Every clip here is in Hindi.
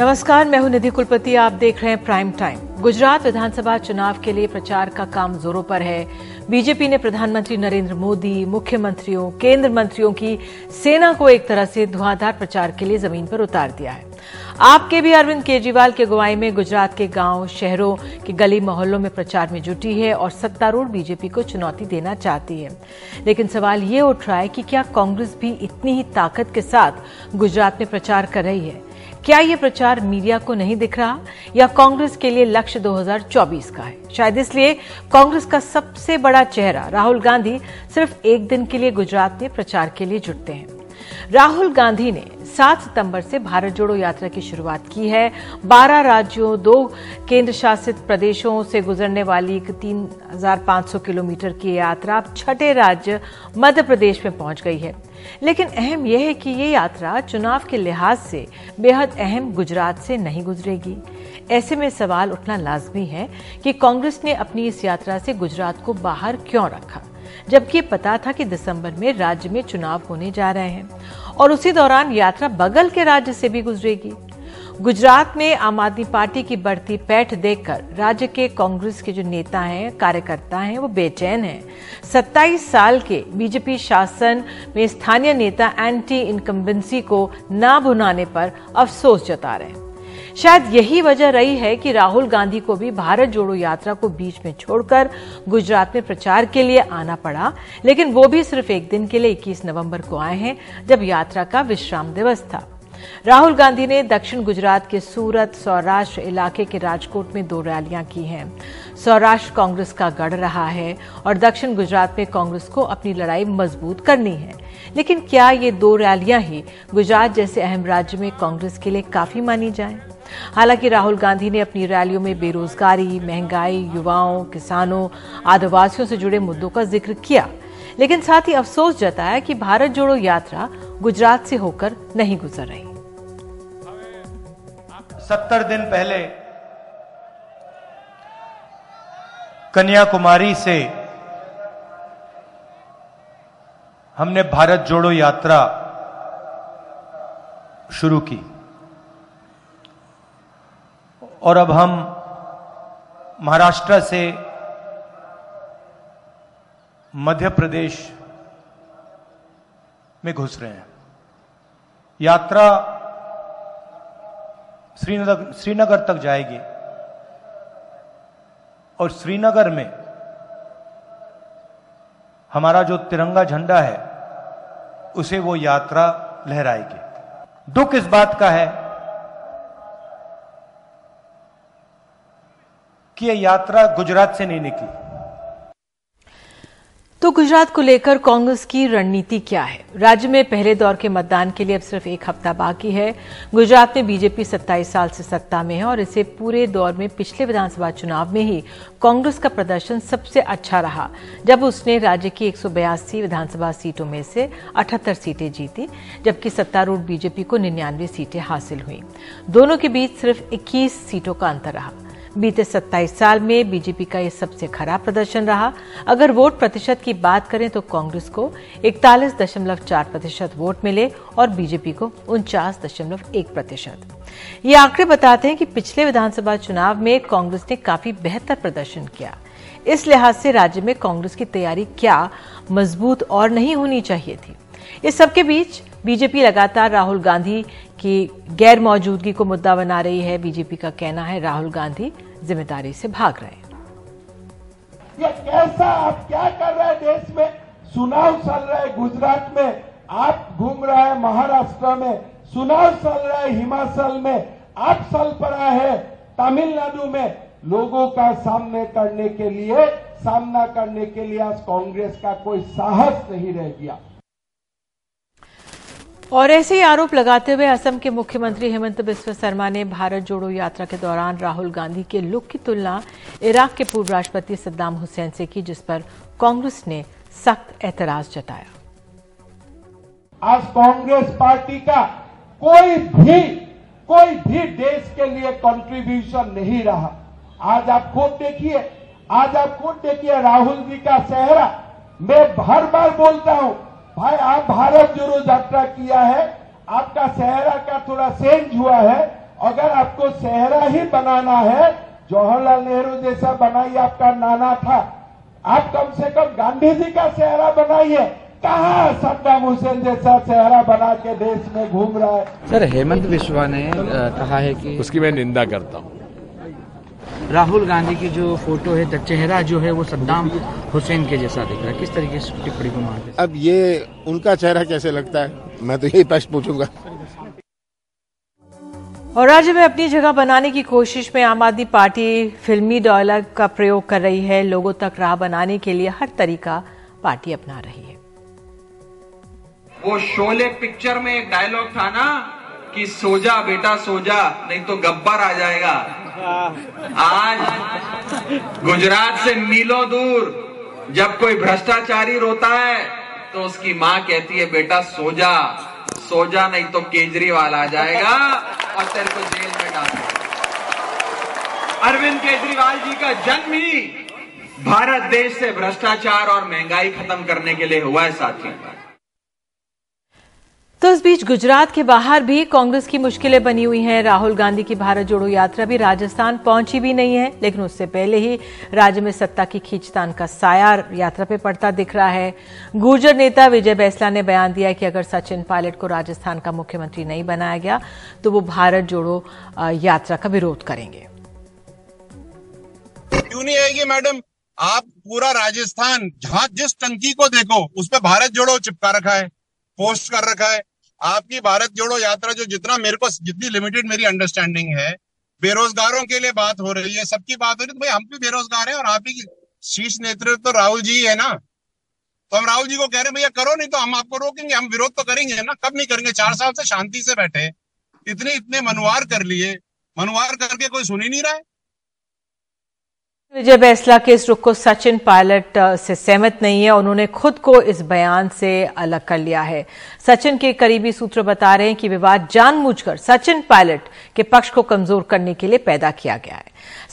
नमस्कार, मैं हूँ निधि कुलपति, आप देख रहे हैं प्राइम टाइम गुजरात विधानसभा चुनाव के लिए प्रचार का काम जोरों पर है। बीजेपी ने प्रधानमंत्री नरेंद्र मोदी, मुख्यमंत्रियों, केंद्र मंत्रियों की सेना को एक तरह से धुआंधार प्रचार के लिए ज़मीन पर उतार दिया है। आपके भी अरविंद केजरीवाल की अगुवाई में गुजरात के गाँव, शहरों के गली मोहल्लों में प्रचार में जुटी है और सत्तारूढ़ बीजेपी को चुनौती देना चाहती है। लेकिन सवाल ये उठ रहा है कि क्या कांग्रेस भी इतनी ही ताकत के साथ गुजरात में प्रचार कर रही है? क्या ये प्रचार मीडिया को नहीं दिख रहा या कांग्रेस के लिए लक्ष्य 2024 का है? शायद इसलिए कांग्रेस का सबसे बड़ा चेहरा राहुल गांधी सिर्फ़ एक दिन के लिए गुजरात में प्रचार के लिए जुटते हैं। राहुल गांधी ने 7 सितंबर से भारत जोड़ो यात्रा की शुरुआत की है। 12 राज्यों दो केंद्र शासित प्रदेशों से गुजरने वाली 3,500 किलोमीटर की यात्रा अब छठे राज्य मध्य प्रदेश में पहुँच गई है। लेकिन अहम यह है कि ये यात्रा चुनाव के लिहाज से बेहद अहम गुजरात से नहीं गुजरेगी। ऐसे में सवाल उठना लाजमी है कि कांग्रेस ने अपनी इस यात्रा से गुजरात को बाहर क्यों रखा? जबकि पता था कि दिसंबर में राज्य में चुनाव होने जा रहे हैं और उसी दौरान यात्रा बगल के राज्य से भी गुजरेगी। गुजरात में आम आदमी पार्टी की बढ़ती पैठ देखकर राज्य के कांग्रेस के जो नेता हैं, कार्यकर्ता हैं, वो बेचैन हैं। 27 साल के बीजेपी शासन में स्थानीय नेता एंटी इनकम्बेंसी को ना भुनाने पर अफसोस जता रहे हैं। शायद यही वजह रही है कि राहुल गांधी को भी भारत जोड़ो यात्रा को बीच में छोड़कर गुजरात में प्रचार के लिए आना पड़ा, लेकिन वो भी सिर्फ़ एक दिन के लिए 21 नवंबर को आए हैं, जब यात्रा का विश्राम दिवस था। राहुल गांधी ने दक्षिण गुजरात के सूरत सौराष्ट्र इलाके के राजकोट में दो रैलियाँ की हैं। सौराष्ट्र कांग्रेस का गढ़ रहा है और दक्षिण गुजरात में कांग्रेस को अपनी लड़ाई मज़बूत करनी है। लेकिन क्या ये दो रैलियाँ ही गुजरात जैसे अहम राज्य में कांग्रेस के लिए काफ़ी मानी जाए? हालाँकि राहुल गांधी ने अपनी रैलियों में बेरोजगारी, महँगाई, युवाओं, किसानों, आदिवासियों से जुड़े मुद्दों का ज़िक्र किया। लेकिन साथ ही अफसोस जताया कि भारत जोड़ो यात्रा गुजरात से होकर नहीं गुजर रही। सत्तर दिन पहले कन्याकुमारी से हमने भारत जोड़ो यात्रा शुरू की। और अब हम महाराष्ट्र से मध्य प्रदेश में घुस रहे हैं। यात्रा श्रीनगर श्रीनगर तक जाएगी। और श्रीनगर में हमारा जो तिरंगा झंडा है, उसे वो यात्रा लहराएगी। दुख इस बात का है कि यह यात्रा गुजरात से नहीं निकली। तो गुजरात को लेकर कांग्रेस की रणनीति क्या है? राज्य में पहले दौर के मतदान के लिए अब सिर्फ़ एक हफ़्ता बाकी है। गुजरात में बीजेपी 27 साल से सत्ता में है और इसे पूरे दौर में पिछले विधानसभा चुनाव में ही कांग्रेस का प्रदर्शन सबसे अच्छा रहा, जब उसने राज्य की एक सौ बयासी विधानसभा सीटों में से अठहत्तर सीटें जीती, जबकि सत्तारूढ़ बीजेपी को निन्यानवे सीटें हासिल हुई। दोनों के बीच सिर्फ़ इक्कीस सीटों का अंतर रहा। बीते 27 साल में बीजेपी का यह सबसे खराब प्रदर्शन रहा। अगर वोट प्रतिशत की बात करें तो कांग्रेस को इकतालीस दशमलव चार प्रतिशत वोट मिले और बीजेपी को उनचास दशमलव एक प्रतिशत। ये आंकड़े बताते हैं कि पिछले विधानसभा चुनाव में कांग्रेस ने काफ़ी बेहतर प्रदर्शन किया। इस लिहाज से राज्य में कांग्रेस की तैयारी क्या मज़बूत और नहीं होनी चाहिए थी? इस सबके बीच बीजेपी लगातार राहुल गांधी की गैर मौजूदगी को मुद्दा बना रही है। बीजेपी का कहना है राहुल गांधी ज़िम्मेदारी से भाग रहे ये कैसा आप क्या कर रहे हैं देश में? चुनाव चल रहा है गुजरात में। आप घूम रहे हैं महाराष्ट्र में। चुनाव चल रहा है हिमाचल में। आप चल पड़ा है तमिलनाडु में। लोगों का सामने करने के लिए, सामना करने के लिए आज कांग्रेस का कोई साहस नहीं रह गया। और ऐसे ही आरोप लगाते हुए असम के मुख्यमंत्री हेमंत बिस्व शर्मा ने भारत जोड़ो यात्रा के दौरान राहुल गांधी के लुक की तुलना इराक के पूर्व राष्ट्रपति सद्दाम हुसैन से की, जिस पर कांग्रेस ने सख्त एतराज़ जताया। आज कांग्रेस पार्टी का कोई भी कोई भी देश के लिए कंट्रीब्यूशन नहीं रहा। आज आप खुद देखिए, आज आप खुद देखिए राहुल जी का चेहरा। मैं हर बार बोलता हूँ भाई आप भारत जोड़ो यात्रा किया है। आपका चेहरा का थोड़ा चेंज हुआ है। अगर आपको सेहरा ही बनाना है जवाहरलाल नेहरू जैसा बनाइए आपका नाना था। आप कम से कम गांधी जी का सेहरा बनाइए। कहा सद्दाम हुसैन जैसा चेहरा बना के देश में घूम रहा है? सर हेमंत विश्वा ने कहा है कि उसकी मैं निंदा करता हूँ। राहुल गांधी की जो फ़ोटो है चेहरा जो है वो सद्दाम हुसैन के जैसा दिख रहा है। किस तरीके से टिप्पणी को मानते अब ये उनका चेहरा कैसे लगता है? मैं तो यही प्रश्न पूछूँगा। और राज्य में अपनी जगह बनाने की कोशिश में आम आदमी पार्टी फिल्मी डायलॉग का प्रयोग कर रही है। लोगों तक राह बनाने के लिए हर तरीका पार्टी अपना रही है। वो शोले पिक्चर में एक डायलॉग था ना कि सो जा बेटा सोजा नहीं तो गब्बर आ जाएगा। आज गुजरात से मीलों दूर, जब कोई भ्रष्टाचारी रोता है तो उसकी माँ कहती है, बेटा सो जा सो जा नहीं तो केजरीवाल आ जाएगा और तेरे को जेल में डाल अरविंद केजरीवाल जी का जन्म ही भारत देश से भ्रष्टाचार और महँगाई खत्म करने के लिए हुआ है साथी तो इस बीच गुजरात के बाहर भी कांग्रेस की मुश्किलें बनी हुई हैं। राहुल गांधी की भारत जोड़ो यात्रा भी राजस्थान पहुँची भी नहीं है, लेकिन उससे पहले ही राज्य में सत्ता की खींचतान का साया यात्रा पे पड़ता दिख रहा है। गुर्जर नेता विजय बैसला ने बयान दिया कि अगर सचिन पायलट को राजस्थान का मुख्यमंत्री नहीं बनाया गया तो वो भारत जोड़ो यात्रा का विरोध करेंगे। क्यों नहीं आएगी मैडम? आप पूरा राजस्थान, जहाँ जिस टंकी को देखो, उस पर भारत जोड़ो चिपका रखा है। पोस्ट कर रखा है। आपकी भारत जोड़ो यात्रा जो जितना मेरे को, जितनी लिमिटेड मेरी अंडरस्टैंडिंग है, बेरोजगारों के लिए बात हो रही है, सबकी बात हो रही है। तो भाई हम भी बेरोजगार हैं और आप ही शीर्ष नेतृत्व तो राहुल जी है ना। तो हम राहुल जी को कह रहे हैं, भैया करो नहीं तो हम आपको रोकेंगे, हम विरोध तो करेंगे ना। कब नहीं करेंगे? चार साल से शांति से बैठे इतने इतने मनुवार कर लिए। मनुवार करके कोई सुन ही नहीं रहा है। विजय बैसला के इस रुख को सचिन पायलट से सहमत नहीं है उन्होंने खुद को इस बयान से अलग कर लिया है। सचिन के करीबी सूत्र बता रहे हैं कि विवाद जानबूझकर सचिन पायलट के पक्ष को कमज़ोर करने के लिए पैदा किया गया है।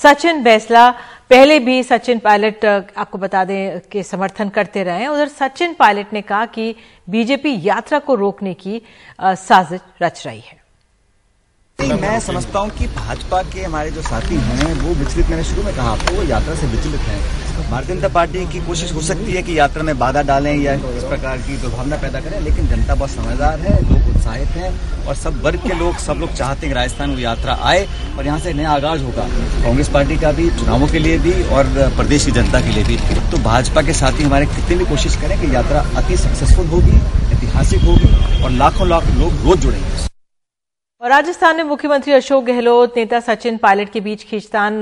सचिन बैसला पहले भी सचिन पायलट आपको बता दें, कि समर्थन करते रहे उधर सचिन पायलट ने कहा कि बीजेपी यात्रा को रोकने की साजिश रच रही है। मैं समझता हूँ कि भाजपा के हमारे जो साथी हैं, वो विचलित मैंने शुरू में कहा आपको वो यात्रा से विचलित हैं। भारतीय जनता पार्टी की कोशिश हो सकती है कि यात्रा में बाधा डालें या इस प्रकार की दुर्भावना पैदा करें, लेकिन जनता बहुत समझदार है, लोग उत्साहित हैं, और सब वर्ग के लोग, सब लोग चाहते हैं कि राजस्थान वो यात्रा आए, और यहाँ से नया आगाज़ होगा। कांग्रेस पार्टी का भी चुनावों के लिए भी, और प्रदेश की जनता के लिए भी। तो भाजपा के साथी हमारे कितनी भी कोशिश करें कि यात्रा अति सक्सेसफुल होगी, ऐतिहासिक होगी, और लाखों लाख लोग रोज जुड़ेंगे। और राजस्थान में मुख्यमंत्री अशोक गहलोत, नेता सचिन पायलट के बीच खींचतान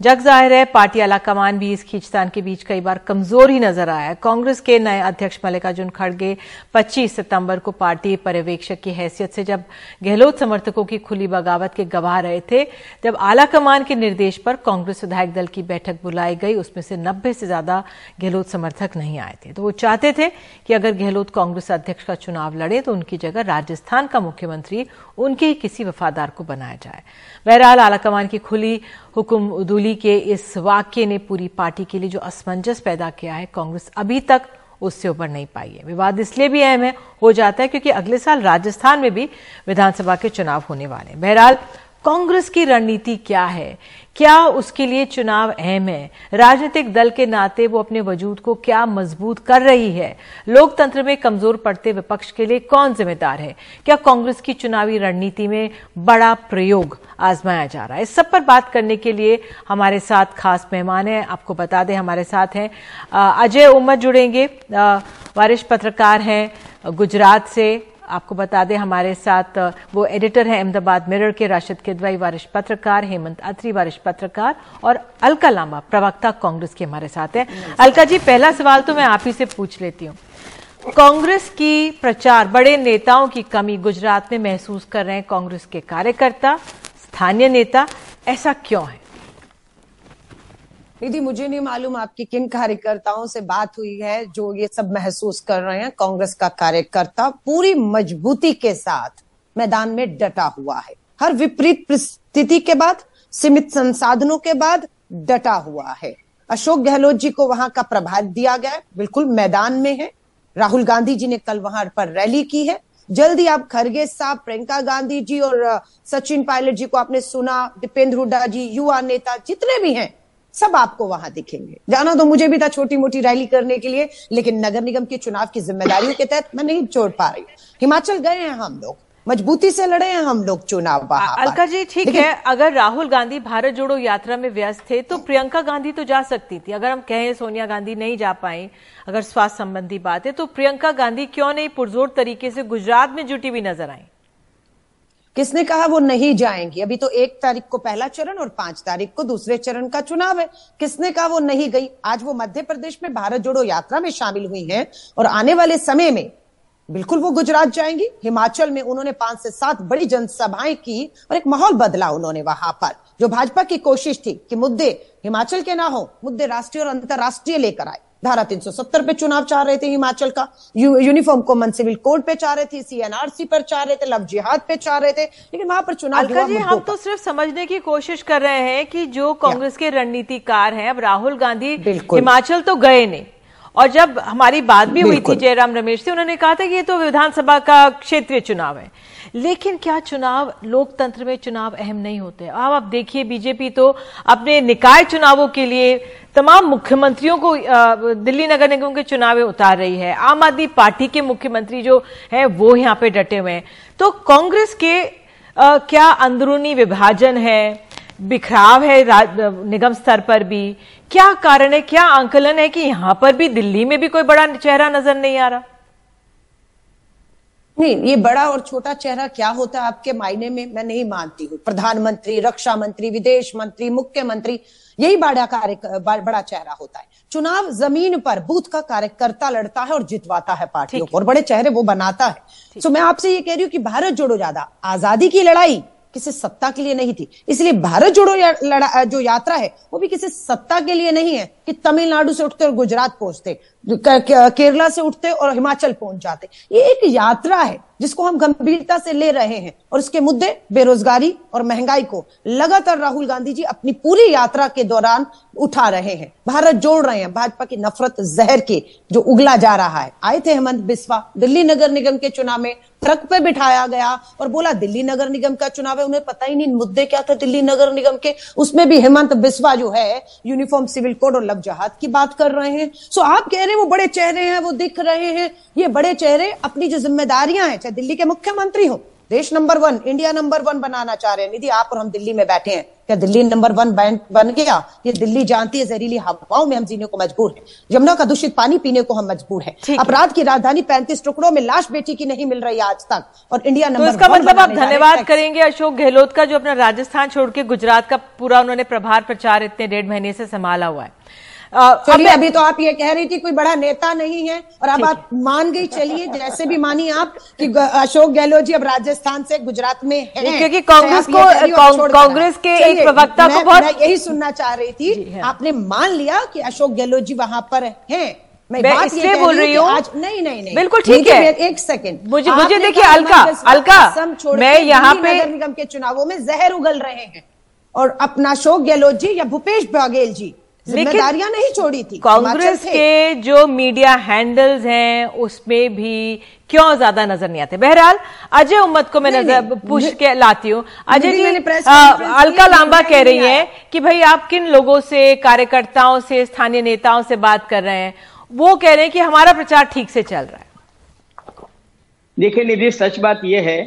जग ज़ाहिर है, पार्टी आला कमान भी इस खींचतान के बीच कई बार कमज़ोर ही नज़र आया है। कांग्रेस के नए अध्यक्ष मल्लिकार्जुन खड़गे 25 सितंबर को पार्टी पर्यवेक्षक की हैसियत से जब गहलोत समर्थकों की खुली बगावत के गवाह रहे थे, जब आला कमान के निर्देश पर कांग्रेस विधायक दल की बैठक बुलाई गई, उसमें से नब्बे से ज़्यादा गहलोत समर्थक नहीं आए थे। तो वो चाहते थे कि अगर गहलोत कांग्रेस अध्यक्ष का चुनाव लड़े तो उनकी जगह राजस्थान का मुख्यमंत्री उनके ही किसी वफादार को बनाया जाए। बहरहाल, आलाकमान की खुली हुकुम उदूली के इस वाक्य ने पूरी पार्टी के लिए जो असमंजस पैदा किया है, कांग्रेस अभी तक उससे ऊपर नहीं पाई है। विवाद इसलिए भी अहम है, हो जाता है क्योंकि अगले साल राजस्थान में भी विधानसभा के चुनाव होने वाले हैं। बहरहाल कांग्रेस की रणनीति क्या है? क्या उसके लिए चुनाव अहम है? राजनीतिक दल के नाते वो अपने वजूद को क्या मज़बूत कर रही है? लोकतंत्र में कमज़ोर पड़ते विपक्ष के लिए कौन जिम्मेदार है? क्या कांग्रेस की चुनावी रणनीति में बड़ा प्रयोग आजमाया जा रहा है? इस सब पर बात करने के लिए हमारे साथ खास मेहमान हैं। आपको बता दें, हमारे साथ हैं अजय उमर जुड़ेंगे। वरिष्ठ पत्रकार हैं, गुजरात से। आपको बता दें हमारे साथ वो एडिटर हैं अहमदाबाद मिरर के राशिद किदवाई वरिष्ठ पत्रकार हेमंत अत्री वरिष्ठ पत्रकार और अलका लांबा प्रवक्ता कांग्रेस के हमारे साथ हैं। अलका जी पहला सवाल तो मैं आप ही से पूछ लेती हूँ। कांग्रेस की प्रचार बड़े नेताओं की कमी गुजरात में महसूस कर रहे हैं कांग्रेस के कार्यकर्ता स्थानीय नेता ऐसा क्यों है? निधि मुझे नहीं मालूम आपकी किन कार्यकर्ताओं से बात हुई है जो ये सब महसूस कर रहे हैं। कांग्रेस का कार्यकर्ता पूरी मजबूती के साथ मैदान में डटा हुआ है। हर विपरीत परिस्थिति के बाद, सीमित संसाधनों के बाद डटा हुआ है। अशोक गहलोत जी को वहाँ का प्रभाव दिया गया है। बिल्कुल मैदान में है। राहुल गांधी जी ने कल वहाँ पर रैली की है। जल्दी आप खरगे साहब, प्रियंका गांधी जी और सचिन पायलट जी को आपने सुना। दीपेंद्र हुड्डा जी, युवा नेता जितने भी हैं सब आपको वहाँ दिखेंगे। जाना तो मुझे भी था छोटी मोटी रैली करने के लिए लेकिन नगर निगम के चुनाव की जिम्मेदारियों के तहत मैं नहीं छोड़ पा रही हिमाचल गए हैं हम लोग। मजबूती से लड़े हैं हम लोग चुनाव अलका जी ठीक है अगर राहुल गांधी भारत जोड़ो यात्रा में व्यस्त थे तो प्रियंका गांधी तो जा सकती थी। अगर हम कहें सोनिया गांधी नहीं जा पाए अगर स्वास्थ्य संबंधी बात है तो प्रियंका गांधी क्यों नहीं पुरजोर तरीके से गुजरात में जुटी हुई नज़र आई? किसने कहा वो नहीं जाएँगी? अभी तो एक तारीख को पहला चरण और पाँच तारीख को दूसरे चरण का चुनाव है। किसने कहा वो नहीं गई? आज वो मध्य प्रदेश में भारत जोड़ो यात्रा में शामिल हुई हैं और आने वाले समय में बिल्कुल वो गुजरात जाएँगी। हिमाचल में उन्होंने पाँच से सात बड़ी जनसभाएँ की और एक माहौल बदला उन्होंने वहाँ पर, जो भाजपा की कोशिश थी कि मुद्दे हिमाचल के ना हो, मुद्दे राष्ट्रीय और अंतर्राष्ट्रीय लेकर आए। धारा 370 पे चुनाव चाह रहे थे हिमाचल का। U, uniform common civil code पे चाह रहे थे सीएनआरसी पर चाह रहे थे लव जिहाद पे चाह रहे थे लेकिन वहाँ पर चुनाव जी हम तो सिर्फ़ समझने की कोशिश कर रहे हैं कि जो कांग्रेस के रणनीतिकार हैं अब राहुल गांधी हिमाचल तो गए नहीं। और जब हमारी बात भी हुई थी जयराम रमेश से उन्होंने कहा था कि ये तो विधानसभा का क्षेत्रीय चुनाव है। लेकिन क्या चुनाव लोकतंत्र में चुनाव अहम नहीं होते? अब आप देखिए बीजेपी तो अपने निकाय चुनावों के लिए तमाम मुख्यमंत्रियों को दिल्ली नगर निगम के चुनाव में उतार रही है। आम आदमी पार्टी के मुख्यमंत्री जो है वो यहाँ पे डटे हुए हैं। तो कांग्रेस के अ, क्या अंदरूनी विभाजन है? बिखराव है निगम स्तर पर भी। क्या कारण है क्या आंकलन है कि यहाँ पर भी दिल्ली में भी कोई बड़ा चेहरा नज़र नहीं आ रहा? नहीं ये बड़ा और छोटा चेहरा क्या होता है आपके मायने में मैं नहीं मानती हूँ। प्रधानमंत्री रक्षा मंत्री विदेश मंत्री मुख्यमंत्री यही बड़ा कार्य बड़ा चेहरा होता है। चुनाव ज़मीन पर बूथ का कार्यकर्ता लड़ता है और जितवाता है पार्टियों को और बड़े चेहरे वो बनाता है। तो मैं आपसे ये कह रही हूँ कि भारत जोड़ो ज़्यादा। आज़ादी की लड़ाई किसी सत्ता के लिए नहीं थी। इसलिए भारत जोड़ो या, लड़ा, जो यात्रा है वो भी किसी सत्ता के लिए नहीं है कि तमिलनाडु से उठते और गुजरात पहुँचते केरला से उठते और हिमाचल पहुँच जाते। ये एक यात्रा है जिसको हम गंभीरता से ले रहे हैं और इसके मुद्दे बेरोजगारी और महँगाई को लगातार राहुल गांधी जी अपनी पूरी यात्रा के दौरान उठा रहे हैं। भारत जोड़ रहे हैं भाजपा की नफरत जहर के जो उगला जा रहा है। आए थे हेमंत बिस्वा दिल्ली नगर निगम के चुनाव में ट्रक पे बिठाया गया और बोला, दिल्ली नगर निगम का चुनाव है, उन्हें पता ही नहीं, मुद्दे क्या थे दिल्ली नगर निगम के। उसमें भी हेमंत बिस्वा जो है, यूनिफॉर्म सिविल कोड और लव जहाद की बात कर रहे हैं। सो आप कह रहे हैं वो बड़े चेहरे हैं, वो दिख रहे हैं। ये बड़े चेहरे अपनी जो जिम्मेदारियाँ हैं, चाहे दिल्ली के मुख्यमंत्री हो देश number one India number one बनाना चाह रहे हैं। निधि आप और हम दिल्ली में बैठे हैं। क्या दिल्ली नंबर वन बन, गया? ये दिल्ली जानती है जहरीली हवाओं में हम जीने को मजबूर है। यमुना का दूषित पानी पीने को हम मजबूर है। अपराध की राजधानी पैंतीस टुकड़ों में लाश बेटी की नहीं मिल रही आज तक। और इंडिया तो नंबर इसका वन मतलब आप धन्यवाद करेंगे अशोक गहलोत का जो अपना राजस्थान छोड़ के गुजरात का पूरा उन्होंने प्रभार प्रचार इतने डेढ़ महीने से संभाला हुआ है। अ, चलिए अभी तो आप ये कह रही थी कोई बड़ा नेता नहीं है और अब आप मान गई चलिए जैसे भी मानी आप कि अशोक गहलोत जी अब राजस्थान से गुजरात में हैं। क्योंकि कांग्रेस को- कांग्रेस के एक प्रवक्ता को बहुत- यही सुनना चाह रही थी हाँ। आपने मान लिया कि अशोक गहलोत जी वहाँ पर हैं। मैं बात ये इसलिए बोल रही हूं- आज नहीं नहीं नहीं। बिल्कुल ठीक है। एक सेकंड मुझे- मुझे देखिए, अलका, अलका, मैं यहाँ पे- नगर निगम के चुनावों में जहर उगल रहे हैं। और अपना अशोक गहलोत जी या भूपेश बघेल जी जिम्मेदारियाँ नहीं छोड़ी थी। कांग्रेस के जो मीडिया हैंडल्स हैं उसमें भी क्यों ज़्यादा नज़र नहीं आते? बहरहाल अजय उम्मत को मैं नहीं, नज़र पूछ के लाती हूँ। अजय जी अलका लांबा कह रही है। कि भाई आप किन लोगों से कार्यकर्ताओं से स्थानीय नेताओं से बात कर रहे हैं? वो कह रहे हैं कि हमारा प्रचार ठीक से चल रहा है। देखिए निधि सच बात यह है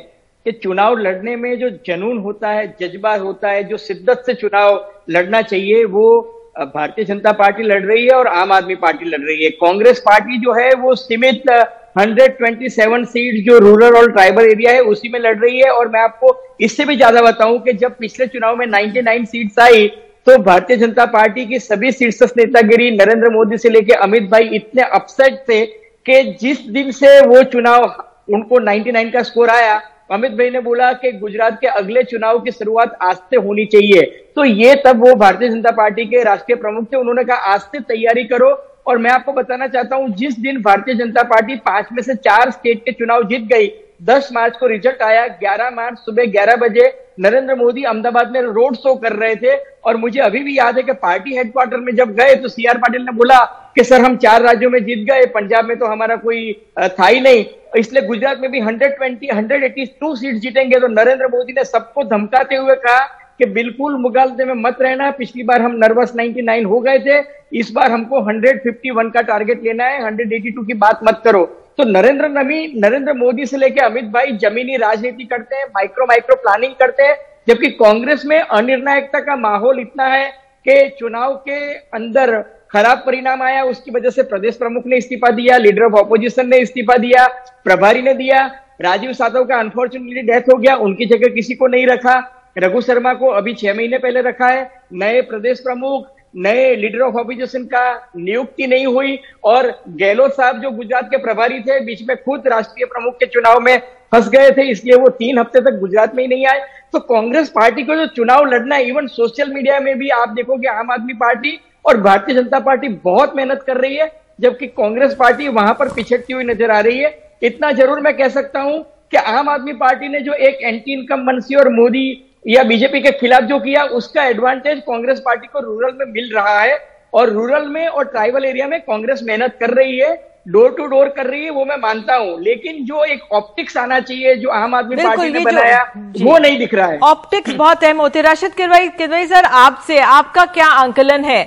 कि चुनाव लड़ने में जो जनून होता है जज्बा होता है जो शिद्दत से चुनाव लड़ना चाहिए वो भारतीय जनता पार्टी लड़ रही है और आम आदमी पार्टी लड़ रही है। कांग्रेस पार्टी जो है, वो सीमित हंड्रेड ट्वेंटी सेवन सीट जो रूरल और ट्राइबल एरिया है, उसी में लड़ रही है। और मैं आपको इससे भी ज़्यादा बताऊँ कि जब पिछले चुनाव में 99 सीट्स आई तो भारतीय जनता पार्टी की सभी शीर्षस्थ नेतागिरी नरेंद्र मोदी से लेकर अमित भाई इतने अपसेट थे कि जिस दिन से वो चुनाव, उनको 99 का स्कोर आया अमित भाई ने बोला कि गुजरात के अगले चुनाव की शुरुआत आज से होनी चाहिए। तो ये तब वो भारतीय जनता पार्टी के राष्ट्रीय प्रमुख थे, उन्होंने कहा, आज से तैयारी करो। और मैं आपको बताना चाहता हूँ, जिस दिन भारतीय जनता पार्टी पाँच में से चार स्टेट के चुनाव जीत गई 10 मार्च को रिज़ल्ट आया 11 मार्च सुबह 11 बजे नरेंद्र मोदी अहमदाबाद में रोड शो कर रहे थे और मुझे अभी भी याद है कि पार्टी हेडक्वार्टर में जब गए तो सी आर पाटिल ने बोला कि सर, हम चार राज्यों में जीत गए, पंजाब में तो हमारा कोई था ही नहीं। इसलिए गुजरात में भी 120 182 सीट जीतेंगे। तो नरेंद्र मोदी ने सबको धमकाते हुए कहा कि बिल्कुल मुगालते में मत रहना। पिछली बार हम नर्वस 99 हो गए थे। इस बार हमको 151 का टारगेट लेना है। 182 की बात मत करो। तो नरेंद्र नवी नरेंद्र मोदी से लेकर अमित भाई जमीनी राजनीति करते हैं माइक्रो माइक्रो प्लानिंग करते हैं, जबकि कांग्रेस में अनिर्णायकता का माहौल इतना है कि चुनाव के अंदर खराब परिणाम आया, उसकी वजह से प्रदेश प्रमुख ने इस्तीफा दिया लीडर ऑफ़ ऑपोजिशन ने इस्तीफा दिया, प्रभारी ने दिया, राजीव साधव का अनफॉर्चुनेटली डेथ हो गया, उनकी जगह किसी को नहीं रखा, रघु शर्मा को अभी छह महीने पहले रखा है, नए प्रदेश प्रमुख नए लीडर ऑफ़ ऑपोजिशन का नियुक्ति नहीं हुई और गहलोत साहब जो गुजरात के प्रभारी थे, बीच में खुद राष्ट्रीय प्रमुख के चुनाव में फंस गए थे, इसलिए वो तीन हफ़्ते तक गुजरात में ही नहीं आए। तो कांग्रेस पार्टी को जो चुनाव लड़ना है इवन सोशल मीडिया में भी आप देखोगे, आम आदमी पार्टी और भारतीय जनता पार्टी बहुत मेहनत कर रही है, जबकि कांग्रेस पार्टी वहाँ पर पिछड़ती हुई नज़र आ रही है। इतना ज़रूर मैं कह सकता हूँ कि आम आदमी पार्टी ने जो एक एंटी इनकम मनसी और मोदी या बीजेपी के खिलाफ जो किया उसका एडवांटेज कांग्रेस पार्टी को रूरल में मिल रहा है और रूरल में और ट्राइबल एरिया में कांग्रेस मेहनत कर रही है डोर टू डोर कर रही है वो मैं मानता हूँ। लेकिन जो एक ऑप्टिक्स आना चाहिए जो आम आदमी पार्टी ने बनाया वो नहीं दिख रहा है। ऑप्टिक्स बहुत अहम होते राशिद किरवाई किरवाई सर आपसे आपका क्या आंकलन है?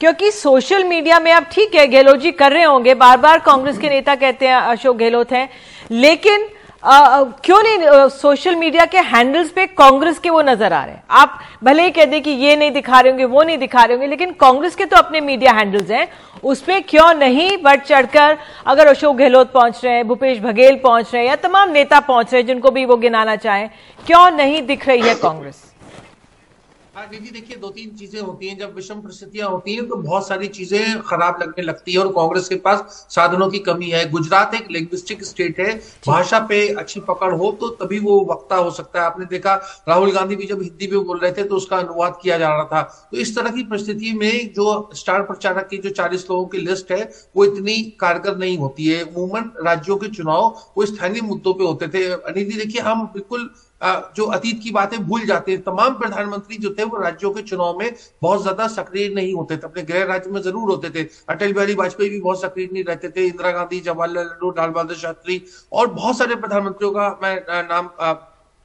क्योंकि सोशल मीडिया में आप ठीक है गहलोत जी कर रहे होंगे। बार बार कांग्रेस के नेता कहते हैं अशोक गहलोत हैं। लेकिन क्यों नहीं सोशल मीडिया के हैंडल्स पे कांग्रेस के वो नज़र आ रहे हैं? आप भले ही कह दें कि ये नहीं दिखा रहे होंगे, वो नहीं दिखा रहे होंगे, लेकिन कांग्रेस के तो अपने मीडिया हैंडल्स हैं। उसमें क्यों नहीं बढ़ चढ़कर अगर अशोक गहलोत पहुँच रहे हैं, भूपेश बघेल पहुँच रहे हैं, या तमाम नेता पहुँच रहे हैं जिनको भी वो गिनाना चाहें, क्यों नहीं दिख रही है कांग्रेस? दीदी देखिए दो तीन चीज़ें होती हैं जब विषम परिस्थितियाँ होती हैं तो बहुत सारी चीज़ें खराब लगने लगती है और कांग्रेस के पास साधनों की कमी है। गुजरात एक लिंग्विस्टिक स्टेट है भाषा पे अच्छी पकड़ हो तो तभी वो वक्ता हो सकता है। आपने देखा राहुल गांधी भी जब हिंदी में बोल रहे थे तो उसका अनुवाद किया जा रहा था। तो इस तरह की परिस्थिति में जो स्टार प्रचारक की जो चालीस लोगों की लिस्ट है वो इतनी कारगर नहीं होती है। उमूमन राज्यों के चुनाव वो स्थानीय मुद्दों पर होते थे। अनिधि देखिए हम बिल्कुल जो अतीत की बातें भूल जाते हैं। तमाम प्रधानमंत्री जो थे, वो राज्यों के चुनाव में बहुत ज़्यादा सक्रिय नहीं होते थे। अपने गृह राज्य में ज़रूर होते थे। अटल बिहारी वाजपेयी भी बहुत सक्रिय नहीं रहते थे। इंदिरा गांधी, जवाहरलाल नेहरू, लाल बहादुर शास्त्री और बहुत सारे प्रधानमंत्रियों का मैं नाम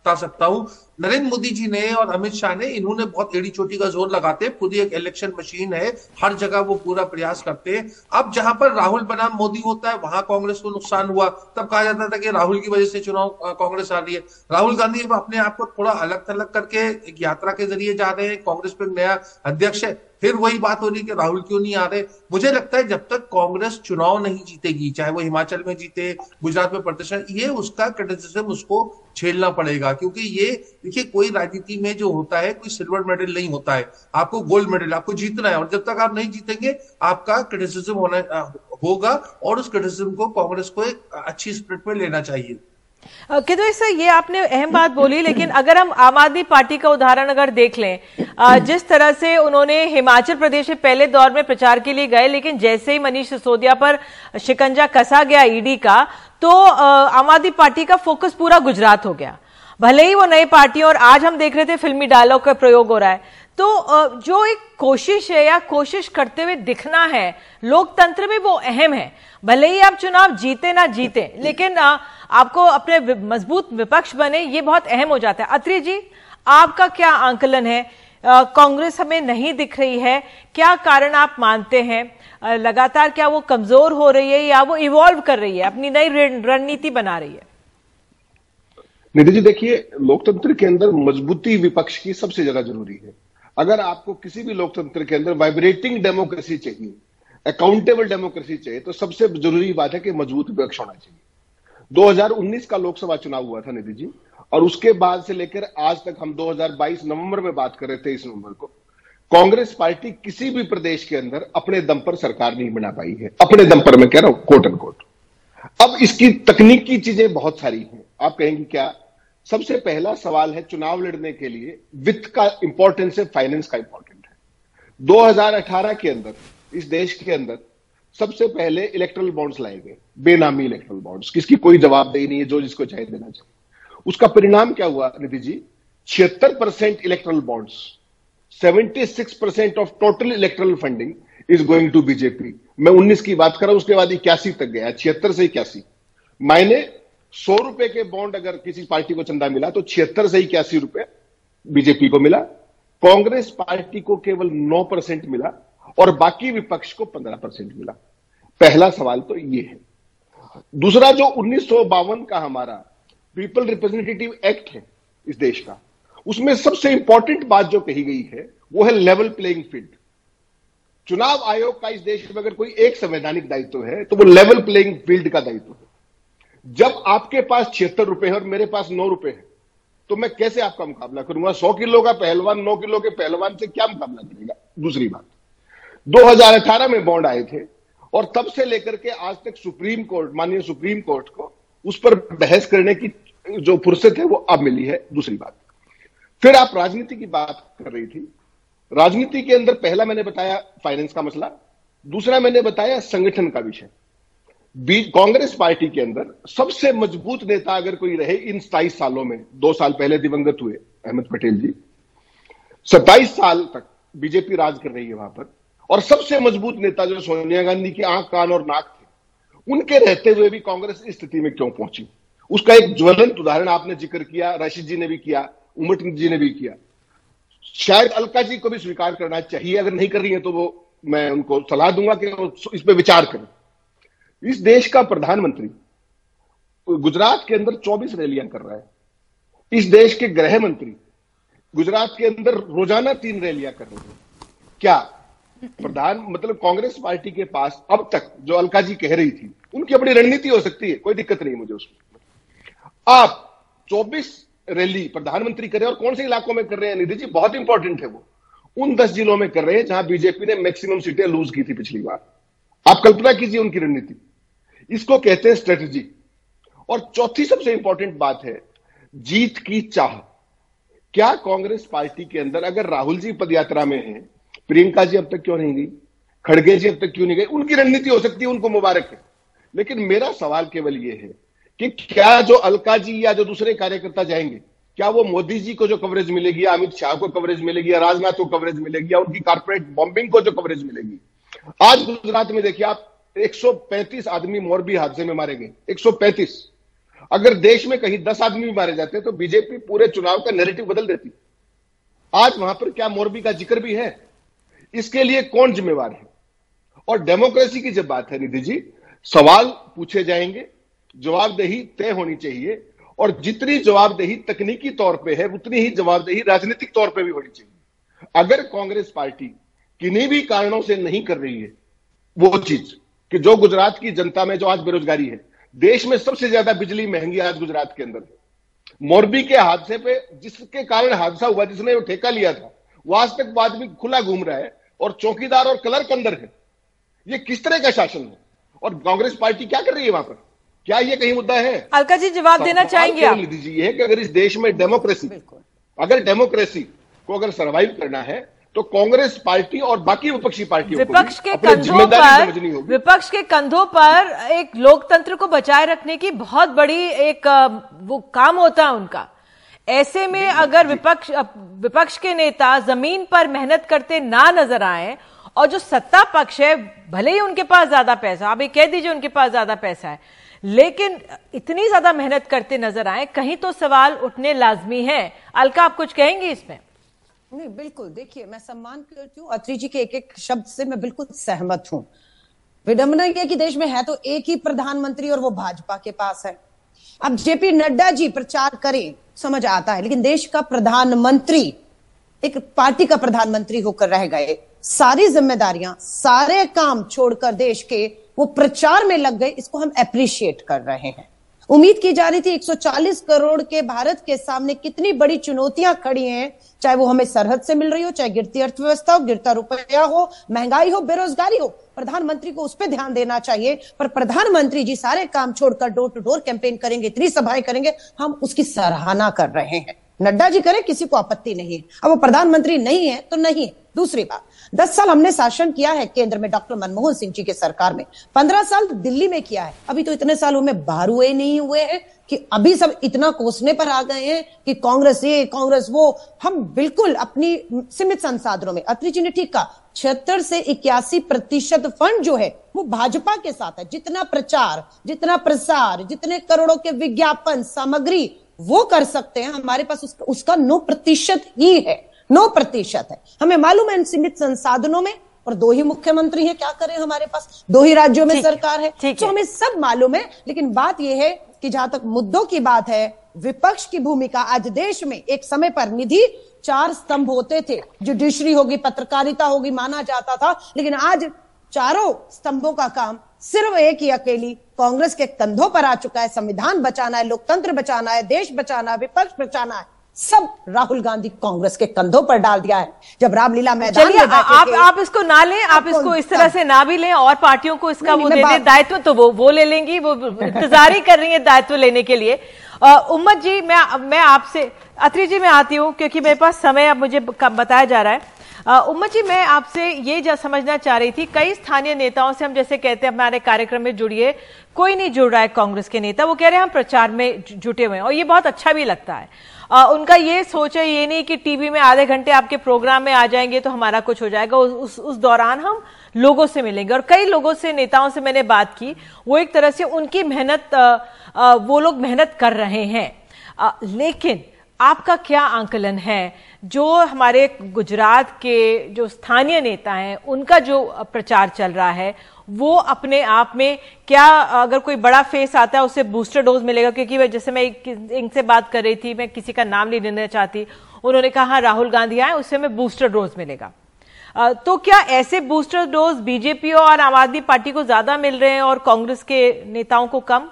बता सकता हूँ। नरेंद्र मोदी जी ने और अमित शाह ने, इन्होंने बहुत एड़ी चोटी का ज़ोर लगाते ही। एक इलेक्शन मशीन है। हर जगह वो पूरा प्रयास करते हैं। अब जहाँ पर राहुल बनाम मोदी होता है, वहाँ कांग्रेस को नुकसान हुआ। तब कहा जाता था कि राहुल की वजह से चुनाव कांग्रेस आ रही है। राहुल गांधी अब अपने आप को थोड़ा अलग थलग करके एक यात्रा के ज़रिए जा रहे हैं। कांग्रेस पे नया अध्यक्ष है। फिर वही बात हो रही कि राहुल क्यों नहीं आ रहे मुझे लगता है जब तक कांग्रेस चुनाव नहीं जीतेगी, चाहे वो हिमाचल में जीते, गुजरात में प्रदर्शन, ये उसका क्रिटिसिज्म उसको झेलना पड़ेगा, क्योंकि ये, देखिए, कोई राजनीति में जो होता है, कोई सिल्वर मेडल नहीं होता है। आपको गोल्ड मेडल आपको जीतना है, और जब तक आप नहीं जीतेंगे, आपका क्रिटिसिज्म होना, होगा, और उस क्रिटिसिज्म को कांग्रेस को एक अच्छी स्प्रिट में लेना चाहिए। कितने सर ये आपने अहम बात बोली, लेकिन अगर हम आम आदमी पार्टी का उदाहरण अगर देख लें जिस तरह से उन्होंने हिमाचल प्रदेश में पहले दौर में प्रचार के लिए गए, लेकिन जैसे ही मनीष सिसोदिया पर शिकंजा कसा गया ईडी का तो आम आदमी पार्टी का फोकस पूरा गुजरात हो गया। भले ही वो नई पार्टी और आज हम देख रहे थे फिल्मी डायलॉग का प्रयोग हो रहा है। तो जो एक कोशिश है या कोशिश करते हुए दिखना है, लोकतंत्र में वो अहम है। भले ही आप चुनाव जीते ना जीते, लेकिन आपको अपने मज़बूत विपक्ष बने, ये बहुत अहम हो जाता है। अत्री जी, आपका क्या आंकलन है? कांग्रेस हमें नहीं दिख रही है। क्या कारण आप मानते हैं? लगातार क्या वो कमज़ोर हो रही है या वो इवॉल्व कर रही है, अपनी नई रणनीति बना रही है? निधि जी, देखिए, लोकतंत्र के अंदर मजबूती विपक्ष की सबसे ज़्यादा ज़रूरी है। अगर आपको किसी भी लोकतंत्र के अंदर वाइब्रेटिंग डेमोक्रेसी चाहिए अकाउंटेबल डेमोक्रेसी चाहिए तो सबसे ज़रूरी बात है कि मज़बूत विपक्ष होना चाहिए। 2019 का लोकसभा चुनाव हुआ था निधि जी, और उसके बाद से लेकर आज तक हम 2022 नवंबर में बात कर रहे थे इस नवंबर को। कांग्रेस पार्टी किसी भी प्रदेश के अंदर अपने दम पर सरकार नहीं बना पाई है, अपने दम पर मैं कह रहा हूँ कोट एंड कोट अब इसकी तकनीकी चीज़ें बहुत सारी हैं। आप कहेंगे क्या? सबसे पहला सवाल है चुनाव लड़ने के लिए वित्त का इंपॉर्टेंस है फाइनेंस का इंपॉर्टेंट है। 2018 के अंदर, इस देश के अंदर सबसे पहले इलेक्ट्रल बॉन्ड्स लाए गए। बेनामी इलेक्ट्रल बॉन्ड्स किसकी कोई जवाबदेही नहीं है, जो जिसको चाहे देना चाहिए। उसका परिणाम क्या हुआ, निधि जी? छिहत्तर percent electoral bonds 76 percent of total electoral funding is going to BJP मैं 19 की बात कर रहा हूँ, उसके बाद इक्यासी तक गया, छिहत्तर से इक्यासी। मायने सौ रुपए के बॉन्ड अगर किसी पार्टी को चंदा मिला तो छिहत्तर से इक्यासी रुपए बीजेपी को मिला। कांग्रेस पार्टी को केवल नौ परसेंट मिला और बाकी विपक्ष को 15 परसेंट मिला। पहला सवाल तो ये है दूसरा जो उन्नीस सौ बावन का हमारा पीपल रिप्रेजेंटेटिव एक्ट है इस देश का, उसमें सबसे इंपॉर्टेंट बात जो कही गई है, वो है लेवल प्लेइंग फ़ील्ड चुनाव आयोग का इस देश में अगर कोई एक संवैधानिक दायित्व है तो वो लेवल प्लेइंग फ़ील्ड का दायित्व है। जब आपके पास छिहत्तर रुपए है और मेरे पास नौ रुपए है तो मैं कैसे आपका मुकाबला करूँगा? सौ किलो का पहलवान, नौ किलो के पहलवान से क्या मुकाबला करेगा? दूसरी बात। 2018 में बॉन्ड आए थे और तब से लेकर के आज तक सुप्रीम कोर्ट, माननीय सुप्रीम कोर्ट को उस पर बहस करने की जो फुर्सत है वो अब मिली है, दूसरी बात। फिर आप राजनीति की बात कर रही थी। राजनीति के अंदर पहला मैंने बताया फाइनेंस का मसला, दूसरा मैंने बताया संगठन का विषय। कांग्रेस पार्टी के अंदर सबसे मज़बूत नेता अगर कोई रहे इन सताइस सालों में, दो साल पहले दिवंगत हुए, अहमद पटेल जी। सत्ताईस साल तक बीजेपी राज कर रही है वहाँ पर। और सबसे मज़बूत नेता जो सोनिया गांधी की आँख, कान और नाक थे, उनके रहते हुए भी कांग्रेस इस स्थिति में क्यों पहुँची? उसका एक ज्वलंत उदाहरण आपने ज़िक्र किया राशिद जी ने भी किया उमट जी ने भी किया। शायद अलका जी को भी स्वीकार करना चाहिए, अगर नहीं कर रही है तो वो मैं उनको सलाह दूँगा कि इस पर विचार करें। इस देश का प्रधानमंत्री गुजरात के अंदर 24 रैलियाँ कर रहा है। इस देश के गृह मंत्री गुजरात के अंदर रोज़ाना तीन रैलियाँ कर रहे हैं। क्या प्रधान मतलब कांग्रेस पार्टी के पास अब तक जो अलका जी कह रही थी, उनकी अपनी रणनीति हो सकती है, कोई दिक्कत नहीं मुझे उसमें। आप 24 रैली प्रधानमंत्री कर, और कौन से इलाकों में कर रहे हैं? निधि जी, बहुत इंपॉर्टेंट है वो। उन दस जिलों में कर रहे हैं, जहाँ बीजेपी ने मैक्सिमम सीटें लूज की थी पिछली बार। आप कल्पना कीजिए उनकी रणनीति। इसको कहते हैं स्ट्रेटजी और चौथी सबसे इंपॉर्टेंट बात है, जीत की चाह। क्या कांग्रेस पार्टी के अंदर, अगर राहुल जी पदयात्रा में हैं प्रियंका जी अब तक क्यों नहीं गई? खड़गे जी अब तक क्यों नहीं गई? उनकी रणनीति हो सकती है, उनको मुबारक है। लेकिन मेरा सवाल केवल यह है कि क्या जो अलका जी या जो दूसरे कार्यकर्ता जाएँगे, क्या वो मोदी जी को जो कवरेज मिलेगी या अमित शाह को कवरेज मिलेगी, या राजनाथ को कवरेज मिलेगी, या उनकी कारपोरेट बॉम्बिंग को जो कवरेज मिलेगी? आज गुजरात में देखिए आप 135 आदमी मोरबी हादसे में मारे गए। 135 अगर देश में कहीं 10 आदमी भी मारे जाते हैं तो बीजेपी पूरे चुनाव का नैरेटिव बदल देती। आज वहाँ पर क्या मोरबी का ज़िक्र भी है? इसके लिए कौन जिम्मेवार है? और डेमोक्रेसी की जब बात है निधि जी, सवाल पूछे जाएँगे, जवाबदेही तय होनी चाहिए, और जितनी जवाबदेही तकनीकी तौर पे है, उतनी ही जवाबदेही राजनीतिक तौर पे भी होनी चाहिए। अगर कांग्रेस पार्टी किन्हीं भी कारणों से नहीं कर रही है, वो चीज़ कि जो गुजरात की जनता में जो आज बेरोजगारी है, देश में सबसे ज़्यादा बिजली महँगी आज गुजरात के अंदर मोरबी के हादसे पे जिसके कारण हादसा हुआ, जिसने ठेका लिया था, वो आज तक वो आदमी खुला घूम रहा है और चौकीदार और क्लर्क अंदर है। ये किस तरह का शासन है? और कांग्रेस पार्टी क्या कर रही है वहाँ पर? क्या ये कहीं मुद्दा है? अलका जी जवाब देना चाहेंगे आप? दीजिए? कि अगर इस देश में डेमोक्रेसी अगर डेमोक्रेसी को अगर सर्वाइव करना है तो कांग्रेस पार्टी और बाकी विपक्षी पार्टियों विपक्ष के कंधों पर विपक्ष के कंधों पर एक लोकतंत्र को बचाए रखने की बहुत बड़ी एक वो काम होता है उनका। ऐसे में अगर विपक्ष विपक्ष के नेता ज़मीन पर मेहनत करते ना नज़र आए और जो सत्ता पक्ष है भले ही उनके पास ज़्यादा पैसा आप ये कह दीजिए उनके पास ज़्यादा पैसा है लेकिन इतनी ज़्यादा मेहनत करते नज़र आए कहीं तो सवाल उठने लाजमी है। अलका आप कुछ कहेंगे इसमें? नहीं बिल्कुल देखिए मैं सम्मान करती हूँ अत्री जी के एक एक शब्द से मैं बिल्कुल सहमत हूँ। विडंबना यह कि देश में है तो एक ही प्रधानमंत्री और वो भाजपा के पास है। अब जेपी नड्डा जी प्रचार करें समझ आता है। लेकिन देश का प्रधानमंत्री, एक पार्टी का प्रधानमंत्री होकर रह गए। सारी जिम्मेदारियाँ, सारे काम छोड़कर देश के वो प्रचार में लग गए। इसको हम अप्रिशिएट कर रहे हैं। उम्मीद की जा रही थी 140 करोड़ के भारत के सामने कितनी बड़ी चुनौतियाँ खड़ी हैं, चाहे वो हमें सरहद से मिल रही हो, चाहे गिरती अर्थव्यवस्था हो, गिरता रुपया हो, महँगाई हो, बेरोजगारी हो, प्रधानमंत्री को उस पर ध्यान देना चाहिए। पर प्रधानमंत्री जी सारे काम छोड़कर डोर टू डोर कैंपेन करेंगे, इतनी सभाएँ करेंगे, हम उसकी सराहना कर रहे हैं। नड्डा जी करें, किसी को आपत्ति नहीं। है अब वो प्रधानमंत्री नहीं है तो नहीं है। दूसरी बात, दस साल हमने शासन किया है केंद्र में डॉक्टर मनमोहन सिंह जी के सरकार में। पंद्रह साल दिल्ली में किया है। अभी तो इतने सालों में बाहर हुए नहीं हुए हैं कि अभी सब इतना कोसने पर आ गए हैं कि कांग्रेस ये, कांग्रेस वो। हम बिल्कुल अपनी सीमित संसाधनों में अत्री जी ने ठीक कहा, छिहत्तर से इक्यासी प्रतिशत फंड जो है, वो भाजपा के साथ है। जितना प्रचार, जितना प्रसार, जितने करोड़ों के विज्ञापन, सामग्री वो कर सकते हैं हमारे पास उसका, उसका नौ प्रतिशत ही है नौ प्रतिशत है। हमें मालूम है इन सीमित संसाधनों में और दो ही मुख्यमंत्री हैं क्या करें हमारे पास? दो ही राज्यों में सरकार है तो हमें सब मालूम है लेकिन बात यह है कि जहाँ तक मुद्दों की बात है विपक्ष की भूमिका आज देश में एक समय पर निधि चार स्तंभ होते थे। जुडिशरी होगी पत्रकारिता होगी माना जाता था लेकिन आज चारों स्तंभों का काम सिर्फ़ एक ही अकेली कांग्रेस के कंधों पर आ चुका है। संविधान बचाना है लोकतंत्र बचाना है देश बचाना है विपक्ष बचाना है सब राहुल गांधी कांग्रेस के कंधों पर डाल दिया है। जब रामलीला मैदान में आप आप इसको ना लें आप इसको इस तरह से ना भी लें और पार्टियों को इसका वो दे दें दायित्व तो वो वो ले लेंगी वो इंतज़ार ही कर रही है दायित्व लेने के लिए। उम्मत जी मैं मैं आपसे अत्री जी मैं आती हूँ क्योंकि मेरे पास समय अब मुझे बताया जा रहा है। उम्मत जी मैं आपसे ये समझना चाह रही थी कई स्थानीय नेताओं से हम जैसे कहते हैं हमारे कार्यक्रम में जुड़िए कोई नहीं जुड़ रहा है कांग्रेस के नेता वो कह रहे हैं हम प्रचार में जुटे हुए हैं और ये बहुत अच्छा भी लगता है। आ, उनका ये सोच है ये नहीं कि टीवी में आधे घंटे आपके प्रोग्राम में आ जाएँगे तो हमारा कुछ हो जाएगा उस, उस दौरान हम लोगों से मिलेंगे और कई लोगों से नेताओं से मैंने बात की वो एक तरह से उनकी मेहनत वो लोग मेहनत कर रहे हैं। आ, लेकिन आपका क्या आंकलन है? जो हमारे गुजरात के जो स्थानीय नेता हैं, उनका जो प्रचार चल रहा है, वो अपने आप में क्या, अगर कोई बड़ा फेस आता है, उसे बूस्टर डोज मिलेगा? क्योंकि जैसे मैं इनसे बात कर रही थी, मैं किसी का नाम नहीं लेना चाहती। उन्होंने कहा हाँ राहुल गांधी आए उससे हमें बूस्टर डोज मिलेगा। तो क्या ऐसे बूस्टर डोज बीजेपी और आम आदमी पार्टी को ज़्यादा मिल रहे हैं और कांग्रेस के नेताओं को कम?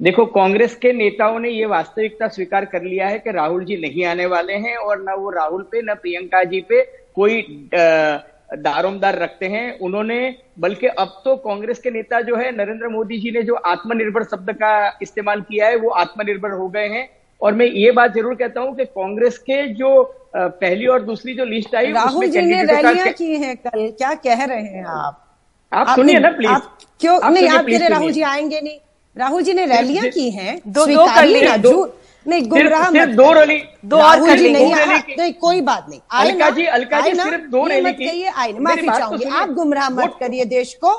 देखो कांग्रेस के नेताओं ने ये वास्तविकता स्वीकार कर लिया है कि राहुल जी नहीं आने वाले हैं और न वो राहुल पे न प्रियंका जी पे कोई दारोमदार रखते हैं। उन्होंने बल्कि अब तो कांग्रेस के नेता जो है नरेंद्र मोदी जी ने जो आत्मनिर्भर शब्द का इस्तेमाल किया है वो आत्मनिर्भर हो गए हैं। और मैं ये बात ज़रूर कहता हूँ कि कांग्रेस के जो पहली और दूसरी जो लिस्ट आई राहुल जी ने रैलियाँ की हैं कल क्या कह रहे हैं आप? आप सुनिए ना प्लीज़ क्यों? नहीं आप मेरे राहुल जी आएँगे नहीं। राहुल जी ने रैलियाँ की हैं। दो दो कर ली नहीं गुमराह सिर्फ़ दो रैली दो और कर ली नहीं नहीं कोई बात नहीं। अलका जी अलका जी सिर्फ़ दो रैली की। आए माफ़ी तो चाहूँगी। आप गुमराह मत करिए देश को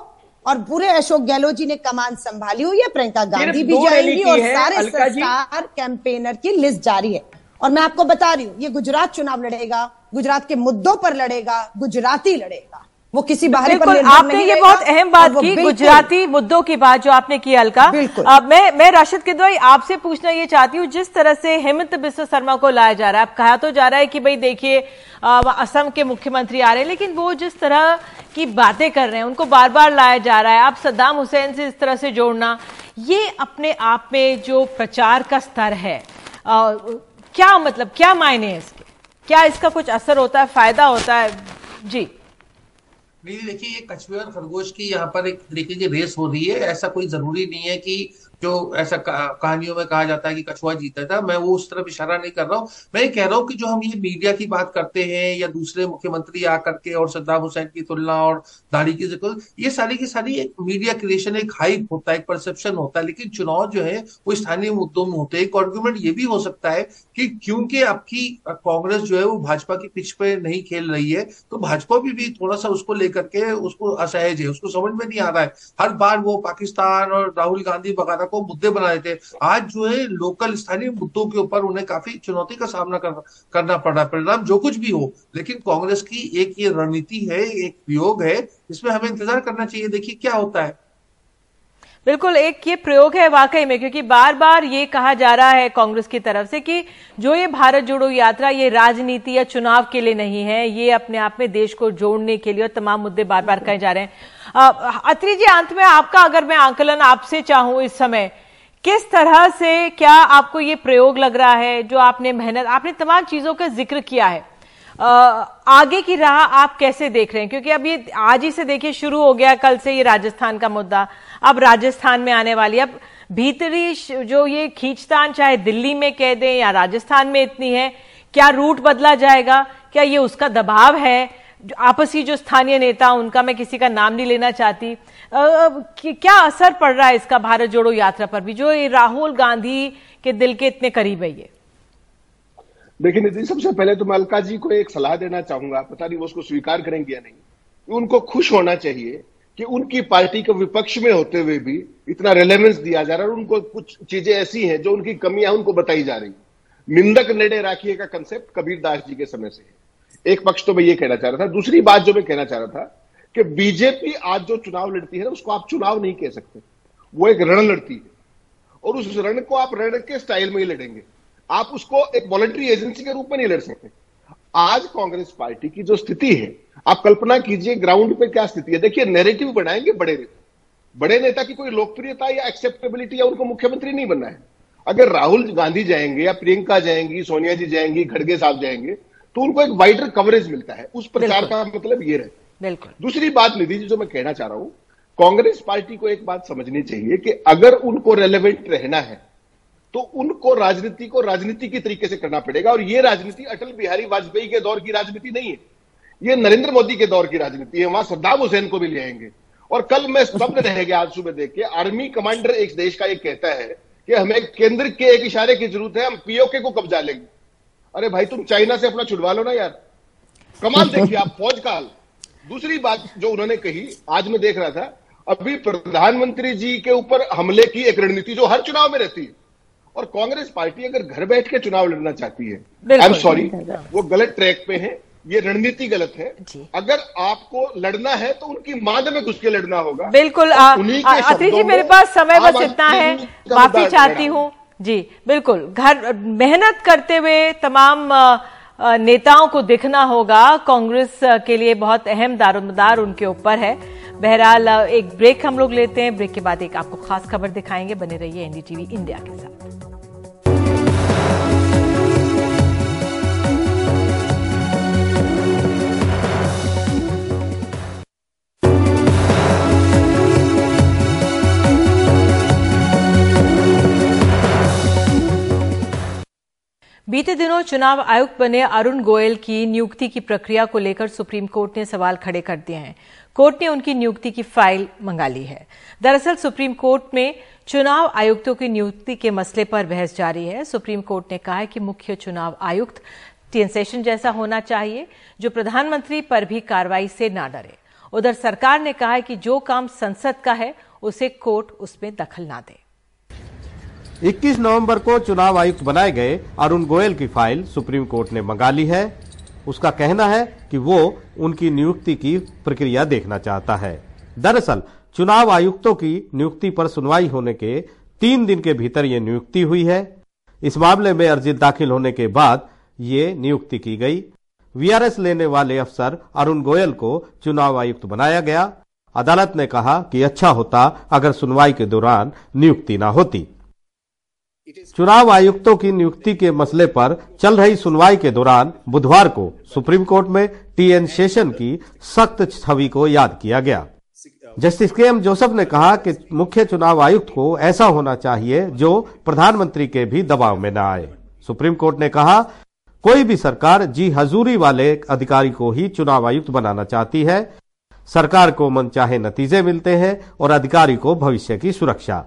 और पूरे अशोक गहलोत जी ने कमान संभाली हुई है प्रियंका गांधी भी जाएँगी और सारे सरकार कैंपेनर की लिस्ट जारी है। और मैं आपको बता रही हूँ ये गुजरात चुनाव लड़ेगा गुजरात के मुद्दों पर लड़ेगा गुजराती लड़ेगा। वो किसी बाहरी बिल्कुल आपने ये बहुत अहम बात की गुजराती मुद्दों की बात जो आपने की अलका मैं मैं राशिद किदवाई आपसे पूछना ये चाहती हूँ जिस तरह से हेमंत बिस्व शर्मा को लाया जा रहा है अब कहा तो जा रहा है कि भाई देखिए असम के मुख्यमंत्री आ रहे हैं लेकिन वो जिस तरह की बातें कर रहे हैं उनको बार बार लाया जा रहा है आप सद्दाम हुसैन से इस तरह से जोड़ना ये अपने आप में जो प्रचार का स्तर है आ, क्या मतलब क्या मायने है इसके? क्या इसका कुछ असर होता है फ़ायदा होता है? जी। नहीं, देखिए, ये कछुए और खरगोश की यहाँ पर एक तरीके की रेस हो रही है। ऐसा कोई ज़रूरी नहीं है कि जो ऐसा कहानियों में कहा जाता है कि कछुआ जीता था, मैं वो उस तरफ़ इशारा नहीं कर रहा हूँ। मैं ये कह रहा हूँ कि जो हम ये मीडिया की बात करते हैं या दूसरे मुख्यमंत्री आकर के और सद्दाम हुसैन की तुलना और दाढ़ी की ज़िक्र, ये सारी की सारी एक मीडिया क्रिएशन एक हाइप होता है, एक परसेप्शन होता है, लेकिन चुनाव जो है वो स्थानीय मुद्दों में होते हैं। एक आर्ग्यूमेंट ये भी हो सकता है कि क्योंकि आपकी कांग्रेस जो है वो भाजपा की पिच पे नहीं खेल रही है तो भाजपा भी, भी थोड़ा सा उसको लेकर के उसको असहज है उसको समझ में नहीं आ रहा है। हर बार वो पाकिस्तान और राहुल गांधी वगैरह को मुद्दे बना रहे थे आज जो है लोकल स्थानीय मुद्दों के ऊपर उन्हें काफ़ी चुनौती का सामना कर, करना पड़ रहा है। परिणाम जो कुछ भी हो लेकिन कांग्रेस की एक ये रणनीति है एक प्रयोग है इसमें हमें इंतज़ार करना चाहिए। देखिए क्या होता है। बिल्कुल एक ये प्रयोग है वाकई में, क्योंकि बार बार ये कहा जा रहा है कांग्रेस की तरफ़ से कि जो ये भारत जोड़ो यात्रा, ये राजनीति या चुनाव के लिए नहीं है, ये अपने आप में देश को जोड़ने के लिए और तमाम मुद्दे बार बार कहे जा रहे हैं। अत्री जी, अंत में आपका अगर मैं आंकलन आपसे चाहूँ इस समय, किस तरह से क्या आपको ये प्रयोग लग रहा है, जो आपने मेहनत, आपने तमाम चीज़ों का ज़िक्र किया है? आगे की राह आप कैसे देख रहे हैं? क्योंकि अब ये आज ही से देखिए, शुरू हो गया, कल से ये राजस्थान का मुद्दा। अब राजस्थान में आने वाली, अब भीतरी जो ये खींचतान, चाहे दिल्ली में कह दें या राजस्थान में इतनी है, क्या रूट बदला जाएगा? क्या ये उसका दबाव है? आपसी जो स्थानीय नेता, उनका मैं किसी का नाम नहीं लेना चाहती। क्या असर पड़ रहा है इसका भारत जोड़ो यात्रा पर भी? जो ये राहुल गांधी के दिल के इतने करीब है ये। देखिए सबसे पहले तो मैं अलका जी को एक सलाह देना चाहूँगा, पता नहीं वो उसको स्वीकार करेंगे या नहीं उनको खुश होना चाहिए कि उनकी पार्टी के विपक्ष में होते हुए भी इतना रेलेवेंस दिया जा रहा है और उनको कुछ चीज़ें ऐसी हैं जो उनकी कमियाँ उनको बताई जा रही निंदक नेड़े राखिए का कंसेप्ट कबीर दास जी के समय से है। एक पक्ष तो मैं ये कहना चाह रहा था, दूसरी बात जो मैं कहना चाह रहा था कि बीजेपी आज जो चुनाव लड़ती है ना, उसको आप चुनाव नहीं कह सकते। वो एक रण लड़ती है। और उस रण को आप रण के स्टाइल में ही लड़ेंगे। आप उसको एक वॉलंटरी एजेंसी के रूप में नहीं लड़ सकते। आज कांग्रेस पार्टी की जो स्थिति है आप कल्पना कीजिए ग्राउंड पे क्या स्थिति है। देखिए नेरेटिव बनाएँगे बड़े नेता। बड़े नेता की कोई लोकप्रियता या एक्सेप्टेबिलिटी या उनको मुख्यमंत्री नहीं बनना है। अगर राहुल गांधी जाएँगे या प्रियंका जाएँगी सोनिया जी जाएँगी खड़गे साहब जाएँगे तो उनको एक वाइडर कवरेज मिलता है। उस प्रचार का मतलब ये रहता बिल्कुल। दूसरी बात निधि जी जो मैं कहना चाह रहा हूँ कांग्रेस पार्टी को एक बात समझनी चाहिए कि अगर उनको रेलेवेंट रहना है तो उनको राजनीति को राजनीति की तरीके से करना पड़ेगा। और ये राजनीति अटल बिहारी वाजपेयी के दौर की राजनीति नहीं है। ये नरेंद्र मोदी के दौर की राजनीति है। वहाँ सद्दाम हुसैन को भी ले आएँगे। और कल मैं स्तब्ध रह गया आज सुबह देख के, आर्मी कमांडर एक देश का एक कहता है कि हमें केंद्र के एक इशारे की ज़रूरत है, हम पीओके को कब्जा लेंगे। अरे भाई, तुम चाइना से अपना छुड़वा लो ना यार। कमाल देखिए आप, फौज काल दूसरी बात जो उन्होंने कही, आज मैं देख रहा था, अभी प्रधानमंत्री जी के ऊपर हमले की एक रणनीति जो हर चुनाव में रहती है। और कांग्रेस पार्टी अगर घर बैठ के चुनाव लड़ना चाहती है। आई एम सॉरी वो गलत ट्रैक पे है ये रणनीति गलत है। अगर आपको लड़ना है तो उनकी माद में घुस के लड़ना होगा। बिल्कुल अतिथि जी मेरे पास समय बस इतना है माफ़ी चाहती हूँ। जी बिल्कुल घर मेहनत करते हुए तमाम नेताओं को दिखना होगा। कांग्रेस के लिए बहुत अहम दारोमदार उनके ऊपर है। बहरहाल एक ब्रेक हम लोग लेते हैं। ब्रेक के बाद एक आपको खास खबर दिखाएँगे। बने रहिए एनडीटीवी इंडिया के साथ। बीते दिनों चुनाव आयुक्त बने अरुण गोयल की नियुक्ति की प्रक्रिया को लेकर सुप्रीम कोर्ट ने सवाल खड़े कर दिए हैं। कोर्ट ने उनकी नियुक्ति की फ़ाइल मंगा ली है। दरअसल सुप्रीम कोर्ट में चुनाव आयुक्तों की नियुक्ति के मसले पर बहस जारी है। सुप्रीम कोर्ट ने कहा है कि मुख्य चुनाव आयुक्त सेशन जैसा होना चाहिए, जो प्रधानमंत्री पर भी कार्रवाई से ना डरे। उधर सरकार ने कहा है कि जो काम संसद का है, उसे कोर्ट उसमें दखल ना दे। 21 नवंबर को चुनाव आयुक्त बनाए गए अरुण गोयल की फ़ाइल सुप्रीम कोर्ट ने मंगा ली है। उसका कहना है कि वो उनकी नियुक्ति की प्रक्रिया देखना चाहता है। दरअसल, चुनाव आयुक्तों की नियुक्ति पर सुनवाई होने के तीन दिन के भीतर ये नियुक्ति हुई है। इस मामले में अर्जी दाखिल होने के बाद ये नियुक्ति की गई। वीआरएस लेने वाले अफसर अरुण गोयल को चुनाव आयुक्त बनाया गया। अदालत ने कहा कि अच्छा होता अगर सुनवाई के दौरान नियुक्ति न होती। चुनाव आयुक्तों की नियुक्ति के मसले पर चल रही सुनवाई के दौरान बुधवार को सुप्रीम कोर्ट में टीएन शेषन की सख्त छवि को याद किया गया। जस्टिस के एम जोसेफ ने कहा कि मुख्य चुनाव आयुक्त को ऐसा होना चाहिए जो प्रधानमंत्री के भी दबाव में न आए। सुप्रीम कोर्ट ने कहा, कोई भी सरकार जी हजूरी वाले अधिकारी को ही चुनाव आयुक्त बनाना चाहती है। सरकार को मनचाहे नतीजे मिलते हैं और अधिकारी को भविष्य की सुरक्षा।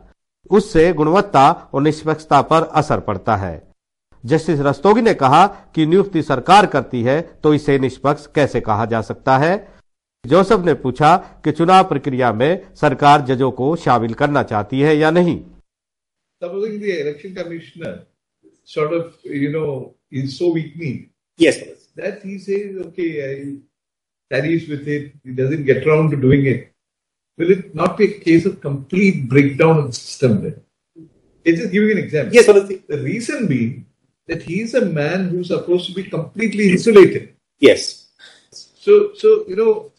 उससे गुणवत्ता और निष्पक्षता पर असर पड़ता है। जस्टिस रस्तोगी ने कहा कि नियुक्ति सरकार करती है तो इसे निष्पक्ष कैसे कहा जा सकता है? जोसफ ने पूछा कि चुनाव प्रक्रिया में सरकार जजों को शामिल करना चाहती है या नहीं। Commissioner that he says okay I, that is with it he doesn't get around to doing it. Will it not be a case of complete breakdown of the system then? It's just giving an example. Yes, the, the reason being that he's a man who's supposed to be completely insulated. Yes. So, so you know,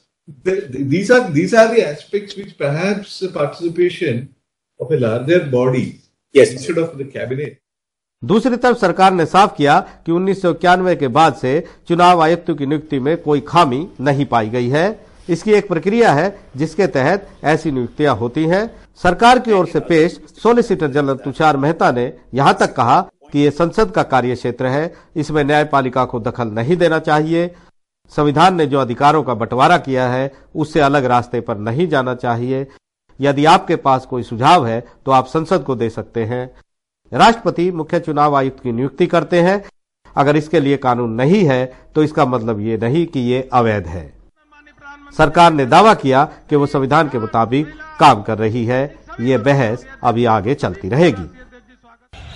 the, the, these are these are the aspects which perhaps the participation of a larger body yes. instead of the cabinet. दूसरी तरफ़ सरकार ने साफ़ किया कि उन्नीस के बाद से चुनाव आयुक्त की नियुक्ति में कोई खामी नहीं पाई गई है इसकी एक प्रक्रिया है, जिसके तहत ऐसी नियुक्तियाँ होती हैं। सरकार की ओर से पेश सोलिसिटर जनरल तुषार मेहता ने यहाँ तक कहा कि ये संसद का कार्य क्षेत्र है, इसमें न्यायपालिका को दखल नहीं देना चाहिए। संविधान ने जो अधिकारों का बंटवारा किया है, उससे अलग रास्ते पर नहीं जाना चाहिए। यदि आपके पास कोई सुझाव है तो आप संसद को दे सकते हैं। राष्ट्रपति मुख्य चुनाव आयुक्त की नियुक्ति करते हैं। अगर इसके लिए कानून नहीं है तो इसका मतलब ये नहीं कि ये अवैध है। सरकार ने दावा किया कि वो संविधान के मुताबिक काम कर रही है। ये बहस अभी आगे चलती रहेगी।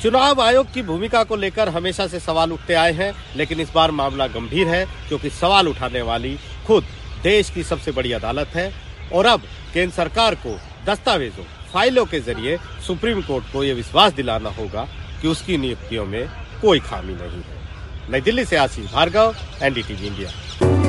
चुनाव आयोग की भूमिका को लेकर हमेशा से सवाल उठते आए हैं, लेकिन इस बार मामला गंभीर है, क्योंकि सवाल उठाने वाली खुद देश की सबसे बड़ी अदालत है, और अब केंद्र सरकार को दस्तावेजों, फाइलों के ज़रिए सुप्रीम कोर्ट को यह विश्वास दिलाना होगा कि उसकी नियुक्तियों में कोई खामी नहीं है। नई दिल्ली से आशीष भार्गव, एनडीटीवी इंडिया।